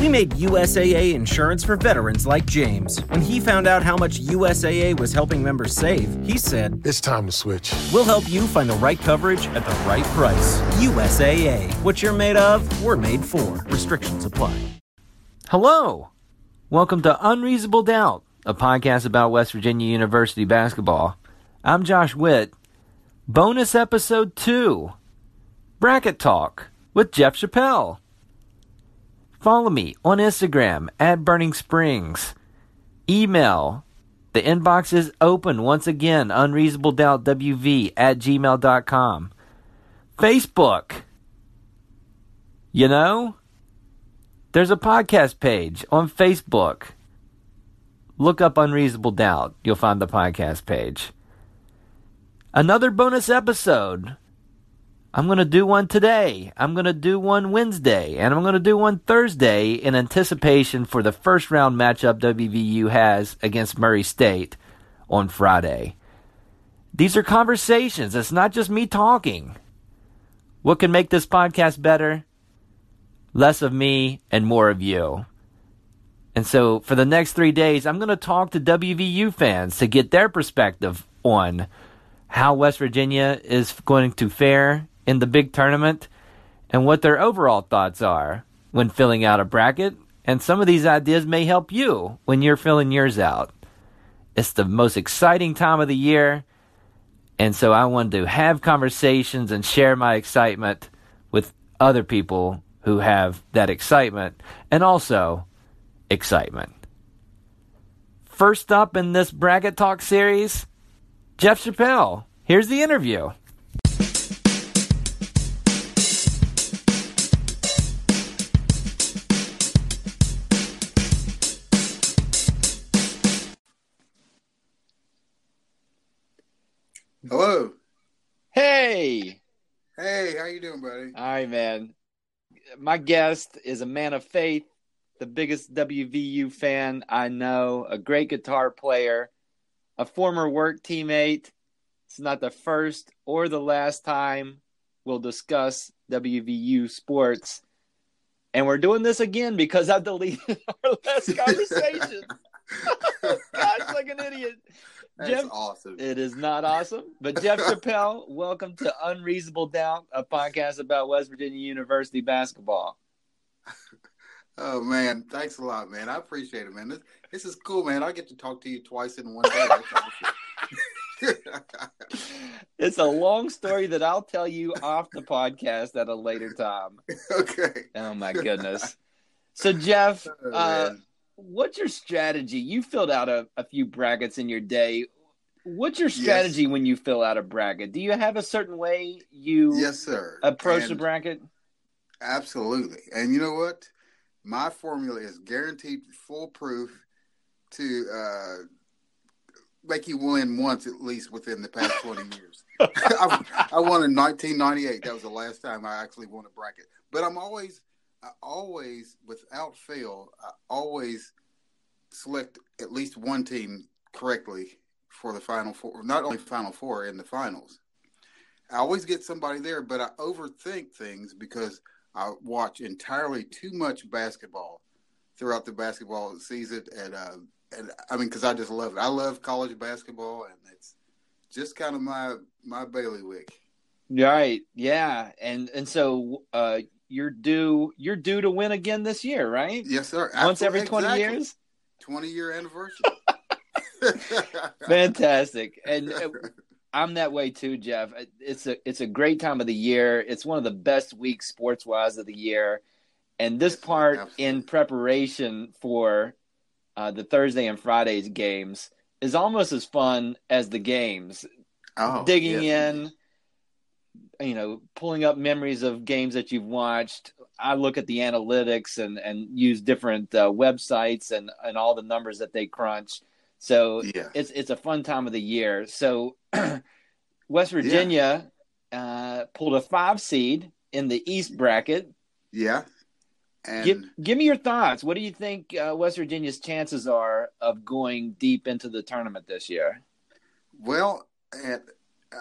We made USAA insurance for veterans like James. When he found out how much USAA was helping members save, he said, It's time to switch. We'll help you find the right coverage at the right price. USAA. What you're made of, we're made for. Restrictions apply. Hello. Welcome to Unreasonable Doubt, a podcast about West Virginia University basketball. I'm Josh Witt. Bonus episode 2 Bracket Talk with Jeff Chappell. Follow me on Instagram at Burning Springs. Email. The inbox is open once again. UnreasonableDoubtWV at gmail.com. Facebook. You know, there's a podcast page on Facebook. Look up Unreasonable Doubt. You'll find the podcast page. Another bonus episode. I'm going to do one today. I'm going to do one Wednesday. And I'm going to do one Thursday in anticipation for the first round matchup WVU has against Murray State on Friday. These are conversations. It's not just me talking. What can make this podcast better? Less of me and more of you. And so for the next three days, I'm going to talk to WVU fans to get their perspective on how West Virginia is going to fare in the big tournament and what their overall thoughts are when filling out a bracket. And some of these ideas may help you when you're filling yours out. It's the most exciting time of the year. And so I wanted to have conversations and share my excitement with other people who have that excitement and also excitement. First up in this bracket talk series, Jeff Chappell. Here's the interview. You doing, buddy? All right, man. My guest is a man of faith, the biggest WVU fan I know, a great guitar player, a former work teammate. It's not the first or the last time we'll discuss WVU sports. And we're doing this again because I deleted our last conversation. Gosh, like an idiot. That's Jeff, awesome. It is not awesome. But Jeff Chappell, welcome to Unreasonable Doubt, a podcast about West Virginia University basketball. Oh man, thanks a lot, man. I appreciate it, man. This, this is cool, man. I get to talk to you twice in one day. It's a long story that I'll tell you off the podcast at a later time. okay. Oh my goodness. So Jeff, Oh, uh. What's your strategy? You filled out a, a few brackets in your day. What's your strategy when you fill out a bracket? Do you have a certain way you yes, sir. approach the bracket? Absolutely. And you know what? My formula is guaranteed foolproof to uh, make you win once at least within the past 20 years. I, I won in 1998. That was the last time I actually won a bracket. But I'm always, I always, without fail, I always select at least one team correctly for the final four, not only final four in the finals. I always get somebody there, but I overthink things because I watch entirely too much basketball throughout the basketball season, and uh, and I mean, because I just love it. I love college basketball, and it's just kind of my my bailiwick. Right. Yeah. And and so uh you're due you're due to win again this year, right? Yes, sir. Once every 20 exactly. years? Twenty year anniversary. Fantastic. And uh, I'm that way too, Jeff. It's a it's a great time of the year. It's one of the best weeks sports wise of the year. And this part in preparation for uh, the Thursday and Fridays games is almost as fun as the games. oh, Digging yes, in, you know, pulling up memories of games that you've watched. I look at the analytics and and use different uh, websites and and all the numbers that they crunch. So Yeah. it's it's a fun time of the year. So West Virginia uh, pulled a five seed in the East bracket. Yeah. And Give, give me your thoughts. What do you think uh, West Virginia's chances are of going deep into the tournament this year? Well, and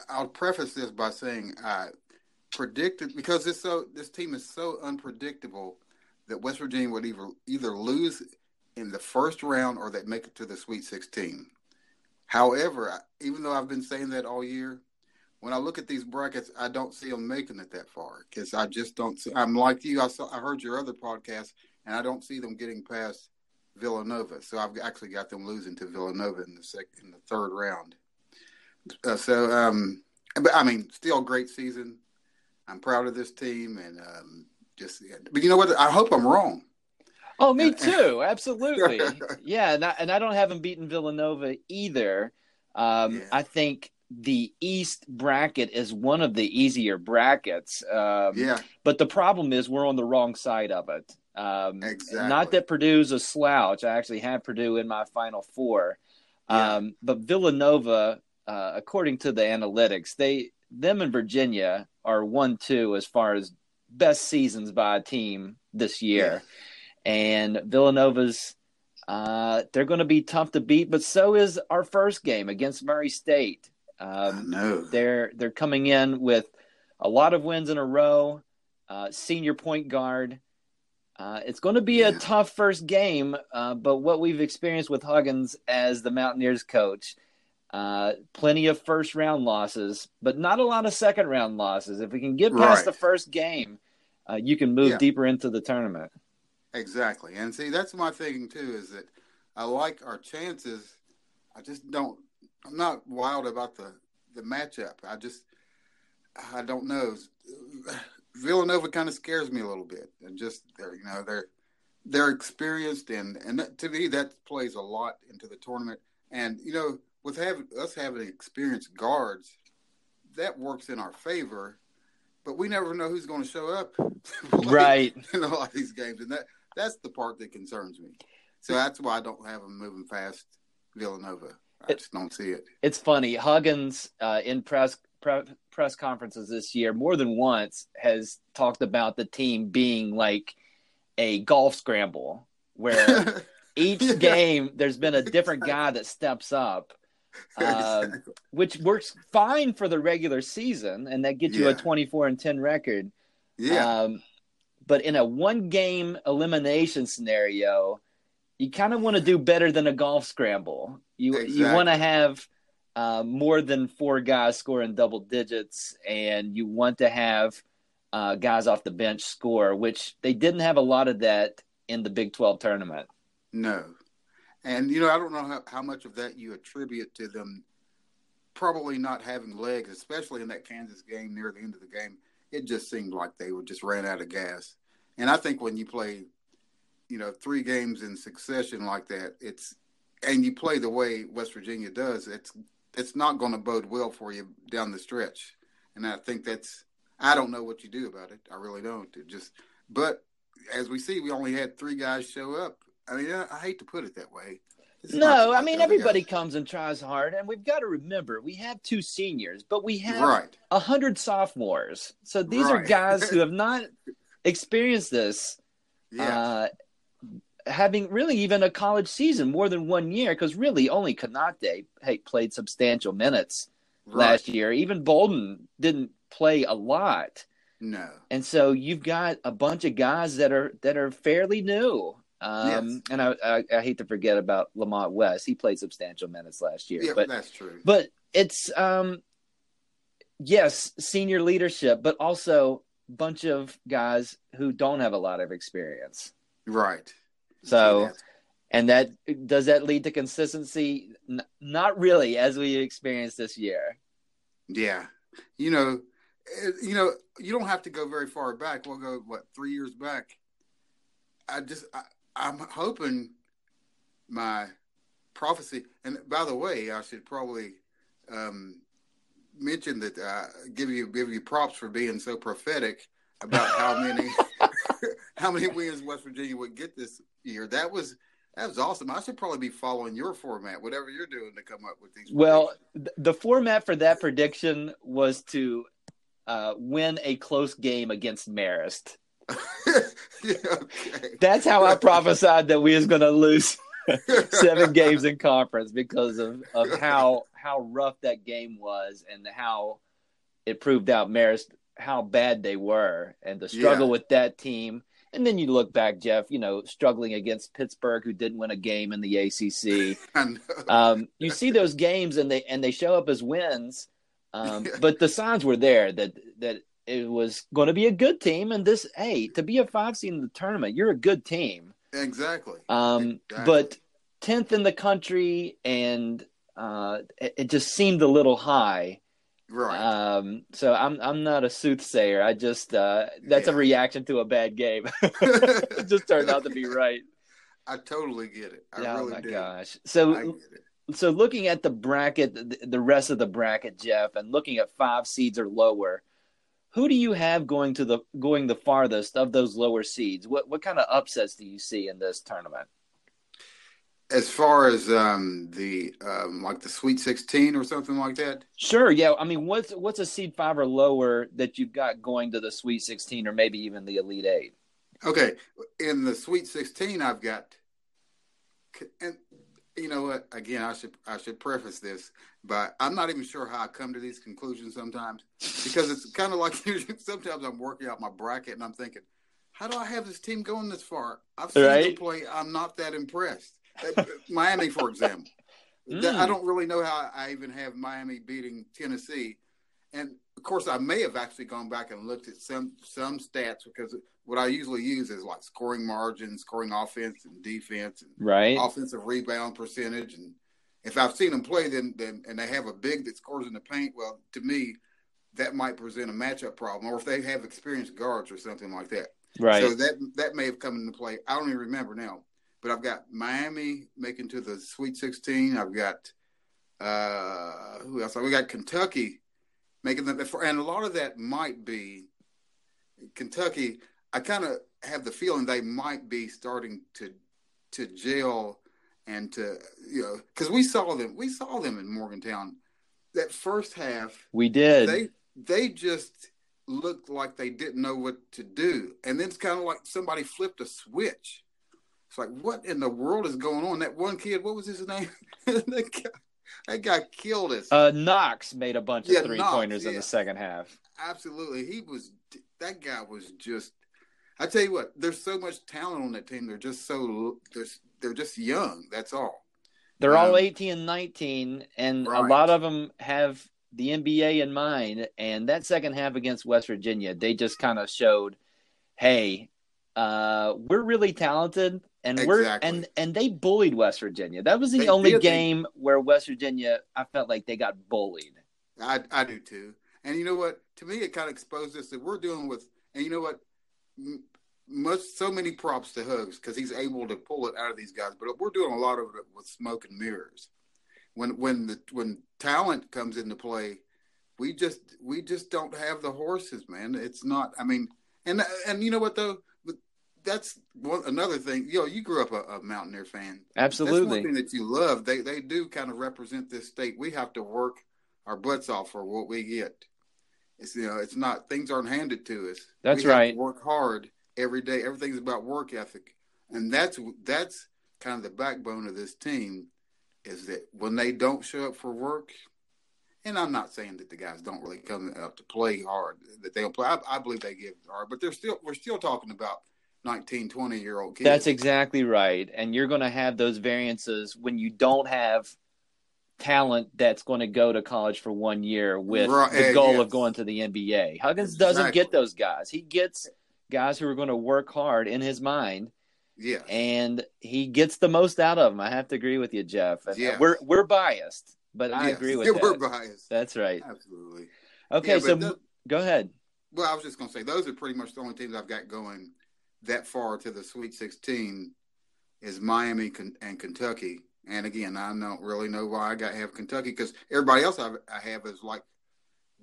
I'll preface this by saying I predicted because this so this team is so unpredictable that West Virginia would either either lose in the first round or they'd make it to the Sweet 16. However, even though I've been saying that all year, when I look at these brackets, I don't see them making it that far because I just don't. See, I'm like you. I saw, I heard your other podcast, and I don't see them getting past Villanova. So I've actually got them losing to Villanova in the second, in the third round. Uh, so, um, but I mean, still a great season. I'm proud of this team, and um, just. But you know what? I hope I'm wrong. Oh, me too. Absolutely. yeah, and I, and I don't have them beaten Villanova either. Um, Yeah. I think the East bracket is one of the easier brackets. Um, Yeah, But the problem is we're on the wrong side of it. Um, Exactly. Not that Purdue's a slouch. I actually have Purdue in my Final Four. Yeah. Um, but Villanova, uh, according to the analytics, they them and Virginia are one two as far as best seasons by a team this year. And Villanova's uh, they're going to be tough to beat, but so is our first game against Murray State. Um, they're they're coming in with a lot of wins in a row. Uh, senior point guard. Uh, it's going to be a tough first game, uh, but what we've experienced with Huggins as the Mountaineers coach, uh, plenty of first round losses, but not a lot of second round losses. If we can get past Right. the first game, uh, you can move Yeah. deeper into the tournament. Exactly. And see, that's my thinking too, is that I like our chances. I just don't, I'm not wild about the, the matchup. I just, I don't know. Villanova kind of scares me a little bit. And just, they're, you know, they're, they're experienced and, and that, to me, that plays a lot into the tournament. And, you know, with having us having experienced guards, that works in our favor. But we never know who's going to show up. Right. in a lot of these games, and that that's the part that concerns me. So that's why I don't have them moving past Villanova. I just don't see it. it's funny. Huggins uh, in press pre- press conferences this year more than once has talked about the team being like a golf scramble, where each Yeah. game there's been a different guy that steps up, uh, Exactly. which works fine for the regular season, and that gets you a 24 and 10 record. yeah, Um, but in a one game elimination scenario, you kind of want to do better than a golf scramble. You you want to have uh, more than four guys scoring double digits, and you want to have uh, guys off the bench score, which they didn't have a lot of that in the Big 12 tournament. no, and you know I don't know how, how much of that you attribute to them probably not having legs, especially in that Kansas game near the end of the game. It just seemed like they were just ran out of gas. And I think when you play, you know, three games in succession like that, it's and you play the way West Virginia does, it's it's not going to bode well for you down the stretch. And I think that's I don't know what you do about it. I really don't. It just but as we see, we only had three guys show up. I mean, I, I hate to put it that way. It's No, I mean everybody guys. comes and tries hard, and we've got to remember we have two seniors, but we have right. a hundred sophomores. So these are guys who have not experienced this, Yeah, uh, having really even a college season more than one year. Because really, only Konate hey, played substantial minutes right. last year. Even Bolden didn't play a lot, No. and so you've got a bunch of guys that are that are fairly new. Um, Yes. And I, I, I hate to forget about Lamont West. He played substantial minutes last year, Yeah, but that's true. but it's um yes senior leadership but also bunch of guys who don't have a lot of experience right. so Yeah, and that does that lead to consistency N- not really as we experienced this year Yeah, you know, eh, you know, you don't have to go very far back. We'll go what three years back. I just, I, I'm hoping my prophecy. And by the way, I should probably um, mention that uh, give you give you props for being so prophetic about how many how many wins West Virginia would get this year. That was that was awesome. I should probably be following your format, whatever you're doing to come up with these. Well, the format for that prediction was to uh, win a close game against Marist. yeah, okay. That's how I prophesied that we was going to lose seven games in conference because of, of how how rough that game was and how it proved out Marist how bad they were and the struggle yeah. with that team. And then you look back, Jeff, you know, struggling against Pittsburgh, who didn't win a game in the ACC. um, you see those games, and they and they show up as wins, um, but the signs were there that that it was going to be a good team. And this, hey, to be a five seed in the tournament, you're a good team. Exactly. Um, exactly. But tenth in the country, and uh, it, it, just seemed a little high. Right. Um, so I'm I'm not a soothsayer. I just uh, that's yeah. a reaction to a bad game. it just turned out to be right. I totally get it. I oh really my do. gosh. So so looking at the bracket, the rest of the bracket, Jeff, and looking at five seeds or lower, who do you have going to the going the farthest of those lower seeds? What what kind of upsets do you see in this tournament? as far as um, the um, like the Sweet Sixteen or something like that. Sure. Yeah. I mean, what's what's a seed five or lower that you've got going to the Sweet Sixteen or maybe even the Elite Eight? Okay, in the Sweet Sixteen, I've got, and you know what? Again, I should I should preface this, but I'm not even sure how I come to these conclusions sometimes because it's kind of like sometimes I'm working out my bracket and I'm thinking, how do I have this team going this far? I've seen right? them play. I'm not that impressed. Miami, for example. Mm. I don't really know how I even have Miami beating Tennessee, and of course, I may have actually gone back and looked at some some stats because what I usually use is like scoring margin, scoring offense and defense, and right offensive rebound percentage, and if I've seen them play, then then and they have a big that scores in the paint, well, to me, that might present a matchup problem, or if they have experienced guards or something like that. Right. So that that may have come into play. I don't even remember now. But I've got Miami making to the Sweet 16. I've got uh, who else? We got Kentucky making them, and a lot of that might be Kentucky. I kind of have the feeling they might be starting to to jail and to you know because we saw them we saw them in Morgantown that first half we did they they just looked like they didn't know what to do and then it's kind of like somebody flipped a switch it's like, what in the world is going on? That one kid, what was his name? that, guy, killed us. Uh, Knox made a bunch yeah, of three Knox, pointers yeah. in the second half. Absolutely, he was. That guy was just. I tell you what, there's so much talent on that team. They're just so they're they're just young. That's all. They're um, all 18 and 19, and right. a lot of them have the NBA in mind. And that second half against West Virginia, they just kind of showed, hey, uh, we're really talented, and exactly. we're and and they bullied West Virginia. That was the they only did. game where West Virginia I felt like they got bullied. I I do too. And you know what? To me, it kind of exposed us that we're dealing with. And you know what? Much so many props to Hugs because he's able to pull it out of these guys. But we're doing a lot of it with smoke and mirrors. When when the when talent comes into play, we just we just don't have the horses, man. It's not. I mean, and and you know what though that's one another thing. You know, you grew up a, a Mountaineer fan. Absolutely, that's one thing that you love. They they do kind of represent this state. We have to work our butts off for what we get. It's you know, it's not things aren't handed to us. That's right. work hard every day. Everything's about work ethic, and that's that's kind of the backbone of this team. Is that when they don't show up for work, and I'm not saying that the guys don't really come out to play hard, that they don't play. I, I believe they give hard, but they're still we're still talking about 19, 20 year old kids. That's exactly right. And you're going to have those variances when you don't have talent that's going to go to college for one year with right, the eh, goal yes. of going to the NBA. Huggins exactly. doesn't get those guys. He gets guys who are going to work hard in his mind. Yeah. And he gets the most out of them. I have to agree with you, Jeff. Uh, yeah. We're we're biased, but I yes. agree with yeah, that. We're biased. That's right. Absolutely. Okay, yeah, so the, go ahead. Well, I was just going to say those are pretty much the only teams I've got going that far to the Sweet 16 is Miami and Kentucky. And again, I don't really know why I got have Kentucky because everybody else I, I have is like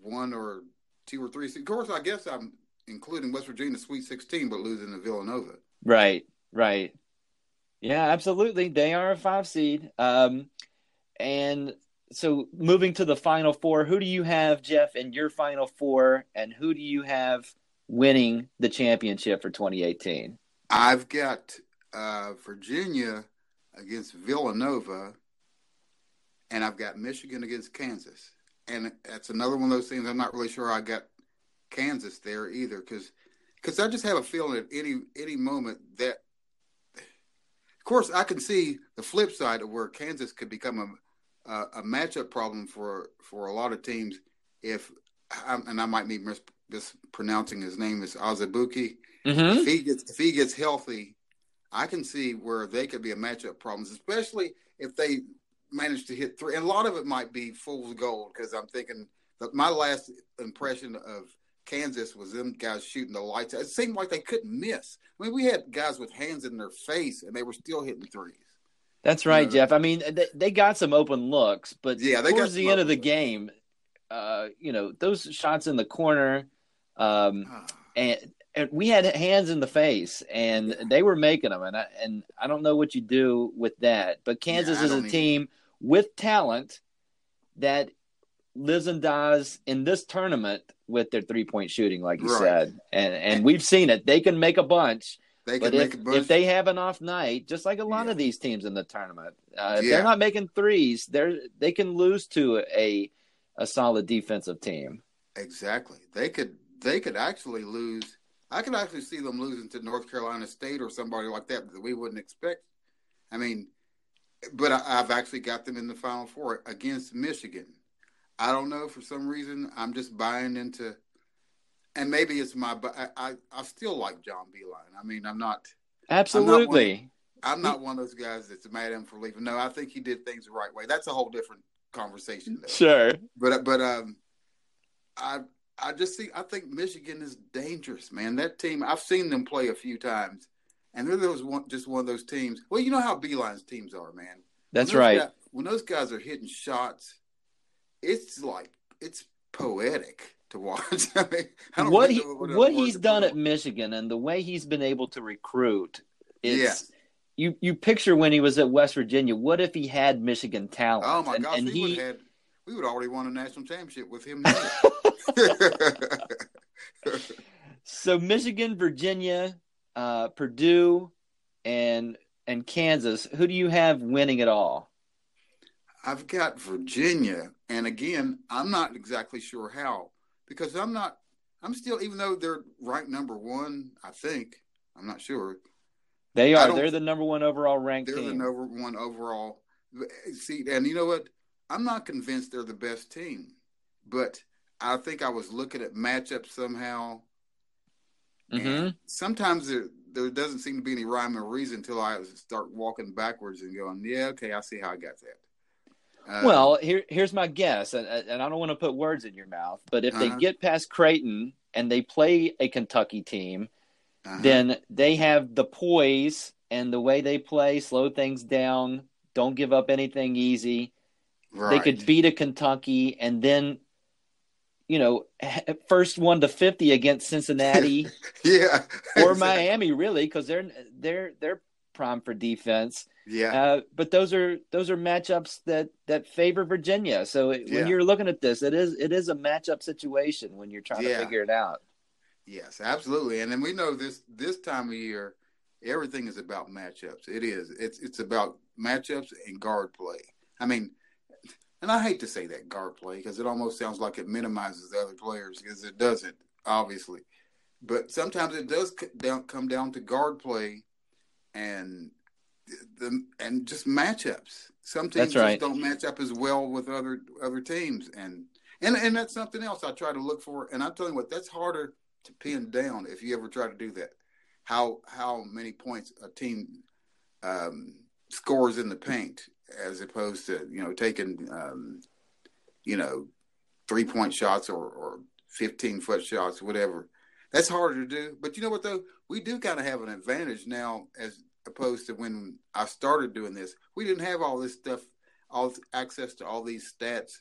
one or two or three. Of course, I guess I'm including West Virginia Sweet 16, but losing to Villanova. Right, right. Yeah, absolutely. They are a five seed. Um, and so moving to the final four, who do you have, Jeff, in your final four, and who do you have winning the championship for 2018? I've got uh, Virginia against Villanova, and I've got Michigan against Kansas. And that's another one of those things I'm not really sure I got Kansas there either because because I just have a feeling at any any moment that of course I can see the flip side of where Kansas could become a a, a matchup problem for for a lot of teams if and I might be mis- mispronouncing his name is Azubuike. Mm-hmm. If he gets if he gets healthy, I can see where they could be a matchup problems, especially if they manage to hit three. And a lot of it might be fool's gold because I'm thinking that my last impression of Kansas was them guys shooting the lights. It seemed like they couldn't miss. I mean, we had guys with hands in their face and they were still hitting threes. That's right, you know? Jeff. I mean, they, they, got some open looks, but yeah, they towards the end of the game, uh, you know, those shots in the corner, um, and, and we had hands in the face, and they were making them. And I, and I don't know what you do with that, but Kansas yeah, is a team with talent that lives and dies in this tournament with their three point shooting, like you right. said, and and we've seen it. They can make a bunch. They but if, if they have an off night, just like a lot yeah. of these teams in the tournament, uh, if yeah. they're not making threes, they're they can lose to a a solid defensive team. Exactly. They could they could actually lose. I could actually see them losing to North Carolina State or somebody like that that we wouldn't expect. I mean, but I, have actually got them in the Final Four against Michigan. I don't know for some reason I'm just buying into, and maybe it's my. I I, I still like John Beilein. I mean, I'm not absolutely. I'm not, one, I'm not one of those guys that's mad at him for leaving. No, I think he did things the right way. That's a whole different conversation. Though. Sure, but but um, I I just see. I think Michigan is dangerous, man. That team. I've seen them play a few times, and they're those one, just one of those teams. Well, you know how Beilein's teams are, man. That's right. Guys, when those guys are hitting shots it's like it's poetic to watch. I mean, what he what, what he's done at Michigan and the way he's been able to recruit is. Yeah. You, you picture when he was at West Virginia. What if he had Michigan talent? Oh my gosh, and, he, would had, we would already won a national championship with him. so Michigan, Virginia, uh, Purdue, and and Kansas. Who do you have winning it all? I've got Virginia, and again, I'm not exactly sure how because I'm not. I'm still, even though they're ranked number one, I think I'm not sure. They are. They're the number one overall ranked. They're team. the number one overall. See, and you know what? I'm not convinced they're the best team, but I think I was looking at matchups somehow. Mm-hmm. sometimes there, there doesn't seem to be any rhyme or reason until I start walking backwards and going, "Yeah, okay, I see how I got that." Uh, well, here here's my guess, and, and I don't want to put words in your mouth, but if uh-huh. they get past Creighton and they play a Kentucky team, uh-huh. then they have the poise and the way they play, slow things down, don't give up anything easy. Right. They could beat a Kentucky and then, you know, first one to fifty against Cincinnati, yeah, or Miami, really, because they're they're they're prime for defense. Yeah. Uh, but those are those are matchups that that favor Virginia. So it, yeah. when you're looking at this, it is it is a matchup situation when you're trying yeah. to figure it out. Yes, absolutely. And then we know this this time of year, everything is about matchups. It is. It's it's about matchups and guard play. I mean, and I hate to say that guard play because it almost sounds like it minimizes the other players because it doesn't, obviously. But sometimes it does come down to guard play and the and just matchups. Some teams right. just don't match up as well with other other teams, and and and that's something else I try to look for. And I'm telling you what, that's harder to pin down if you ever try to do that. How how many points a team um, scores in the paint as opposed to you know taking um, you know three point shots or, or 15 foot shots, whatever. That's harder to do. But you know what though? We do kind of have an advantage now as opposed to when I started doing this. We didn't have all this stuff, all access to all these stats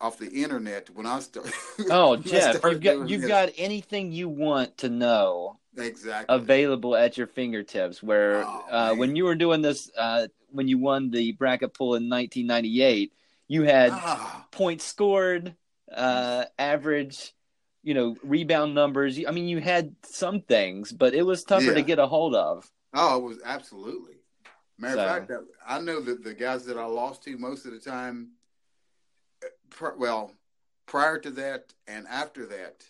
off the internet when I started. Oh, Jeff, you've got you've got anything you want to know exactly available at your fingertips. Where oh, uh, when you were doing this, uh, when you won the bracket pool in 1998, you had oh. points scored, uh, average, you know, rebound numbers. I mean, you had some things, but it was tougher yeah. to get a hold of. Oh, it was absolutely. Matter so. of fact, I know that the guys that I lost to most of the time, well, prior to that and after that,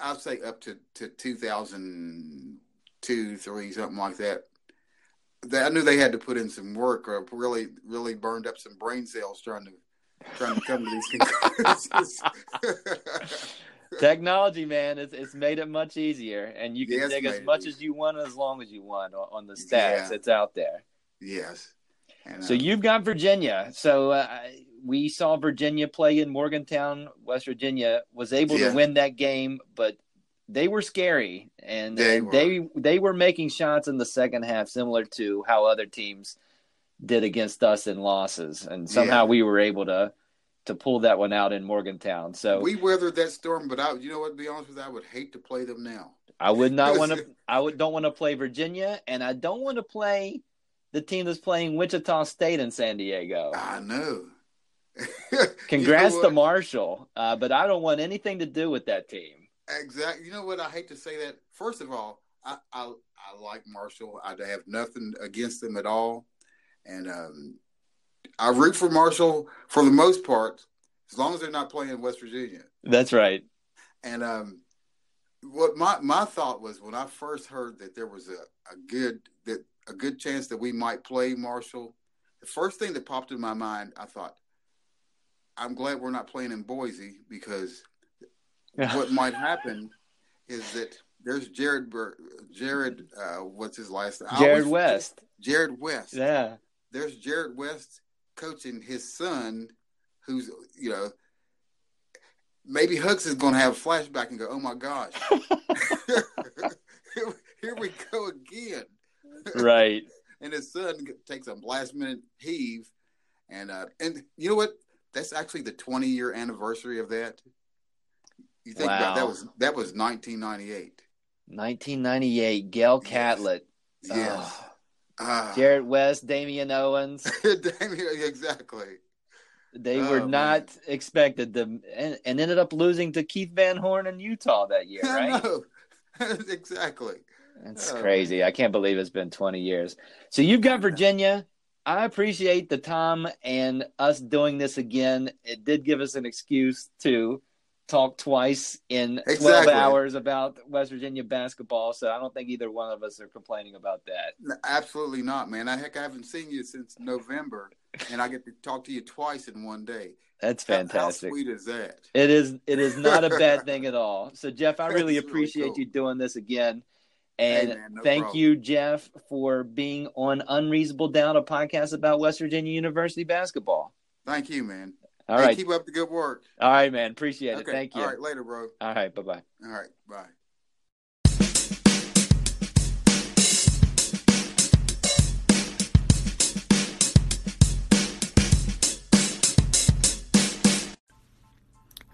I'd say up to, to 2002, three, something like that. I knew they had to put in some work or really, really burned up some brain cells trying to trying to come to these conclusions. Technology, man, it's, it's made it much easier, and you can yes, dig as much as you want, as long as you want on, on the stats. Yeah. It's out there. Yes. And, so uh, you've got Virginia. So uh, we saw Virginia play in Morgantown, West Virginia. Was able yeah. to win that game, but they were scary, and they were. they they were making shots in the second half, similar to how other teams did against us in losses, and somehow yeah. we were able to to pull that one out in Morgantown. So we weathered that storm, but I, you know what? To be honest with you, I would hate to play them now. I would not want to. I would don't want to play Virginia, and I don't want to play the team that's playing Wichita State in San Diego. I know. Congrats you know to Marshall, uh, but I don't want anything to do with that team. Exactly. You know what? I hate to say that. First of all, I I, I like Marshall. I have nothing against them at all, and um, I root for Marshall for the most part, as long as they're not playing West Virginia. That's right. And um, what my my thought was when I first heard that there was a, a good that a good chance that we might play Marshall, the first thing that popped in my mind, I thought, I'm glad we're not playing in Boise because what might happen is that there's Jared Bur- Jared uh, what's his last name? Jarrod West. Jarrod West. Yeah. There's Jarrod West coaching his son, who's you know maybe Hooks is going to have a flashback and go, "Oh my gosh, here we go again." Right. and his son takes a last minute heave, and uh, and you know what? That's actually the 20 year anniversary of that. You think wow. about that was that was 1998. 1998. Gale Catlett. Yes. Oh. Uh, Jarrod West, Damian Owens. Damian, exactly. They oh, were not man. expected to, and, and, ended up losing to Keith Van Horn in Utah that year, right? exactly. That's oh, crazy. Man. I can't believe it's been 20 years. So you've got Virginia. I appreciate the time and us doing this again. It did give us an excuse to talk twice in exactly. 12 hours about West Virginia basketball. So I don't think either one of us are complaining about that. Absolutely not, man. I heck I haven't seen you since November and I get to talk to you twice in one day. That's fantastic. How sweet is that? It is it is not a bad thing at all. So Jeff, I really appreciate really cool. you doing this again. And hey man, no thank problem. you, Jeff, for being on Unreasonable Doubt, a podcast about West Virginia University basketball. Thank you, man. All hey, right. Keep up the good work. All right, man. Appreciate okay. it. Thank you. All right. Later, bro. All right. Bye bye. All right. Bye.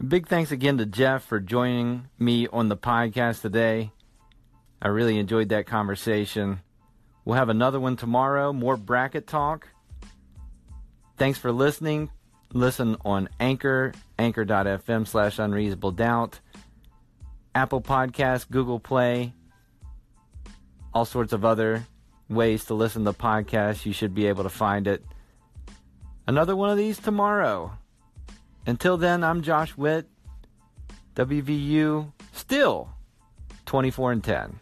Big thanks again to Jeff for joining me on the podcast today. I really enjoyed that conversation. We'll have another one tomorrow, more bracket talk. Thanks for listening. Listen on Anchor, anchor.fm slash unreasonable doubt, Apple Podcast, Google Play, all sorts of other ways to listen to podcasts. You should be able to find it. Another one of these tomorrow. Until then, I'm Josh Witt. WVU still 24 and 10.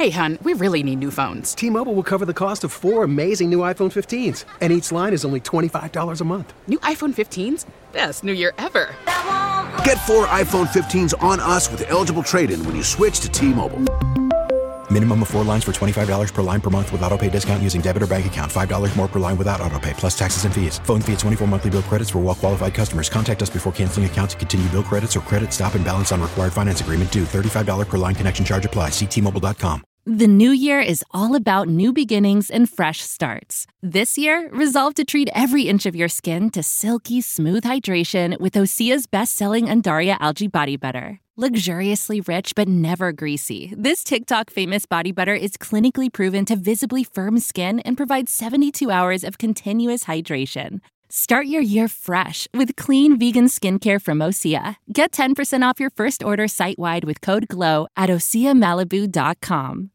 Hey, hun, we really need new phones. T Mobile will cover the cost of four amazing new iPhone 15s, and each line is only $25 a month. New iPhone 15s? Best new year ever. Get four iPhone 15s on us with eligible trade in when you switch to T Mobile. Minimum of four lines for $25 per line per month with auto pay discount using debit or bank account. $5 more per line without auto pay, plus taxes and fees. Phone fee at 24 monthly bill credits for well qualified customers. Contact us before canceling account to continue bill credits or credit stop and balance on required finance agreement due. $35 per line connection charge apply. Ctmobile.com. The new year is all about new beginnings and fresh starts. This year, resolve to treat every inch of your skin to silky, smooth hydration with Osea's best selling Undaria Algae Body Butter. Luxuriously rich but never greasy, this TikTok famous body butter is clinically proven to visibly firm skin and provide 72 hours of continuous hydration. Start your year fresh with clean vegan skincare from Osea. Get 10% off your first order site wide with code GLOW at OseaMalibu.com.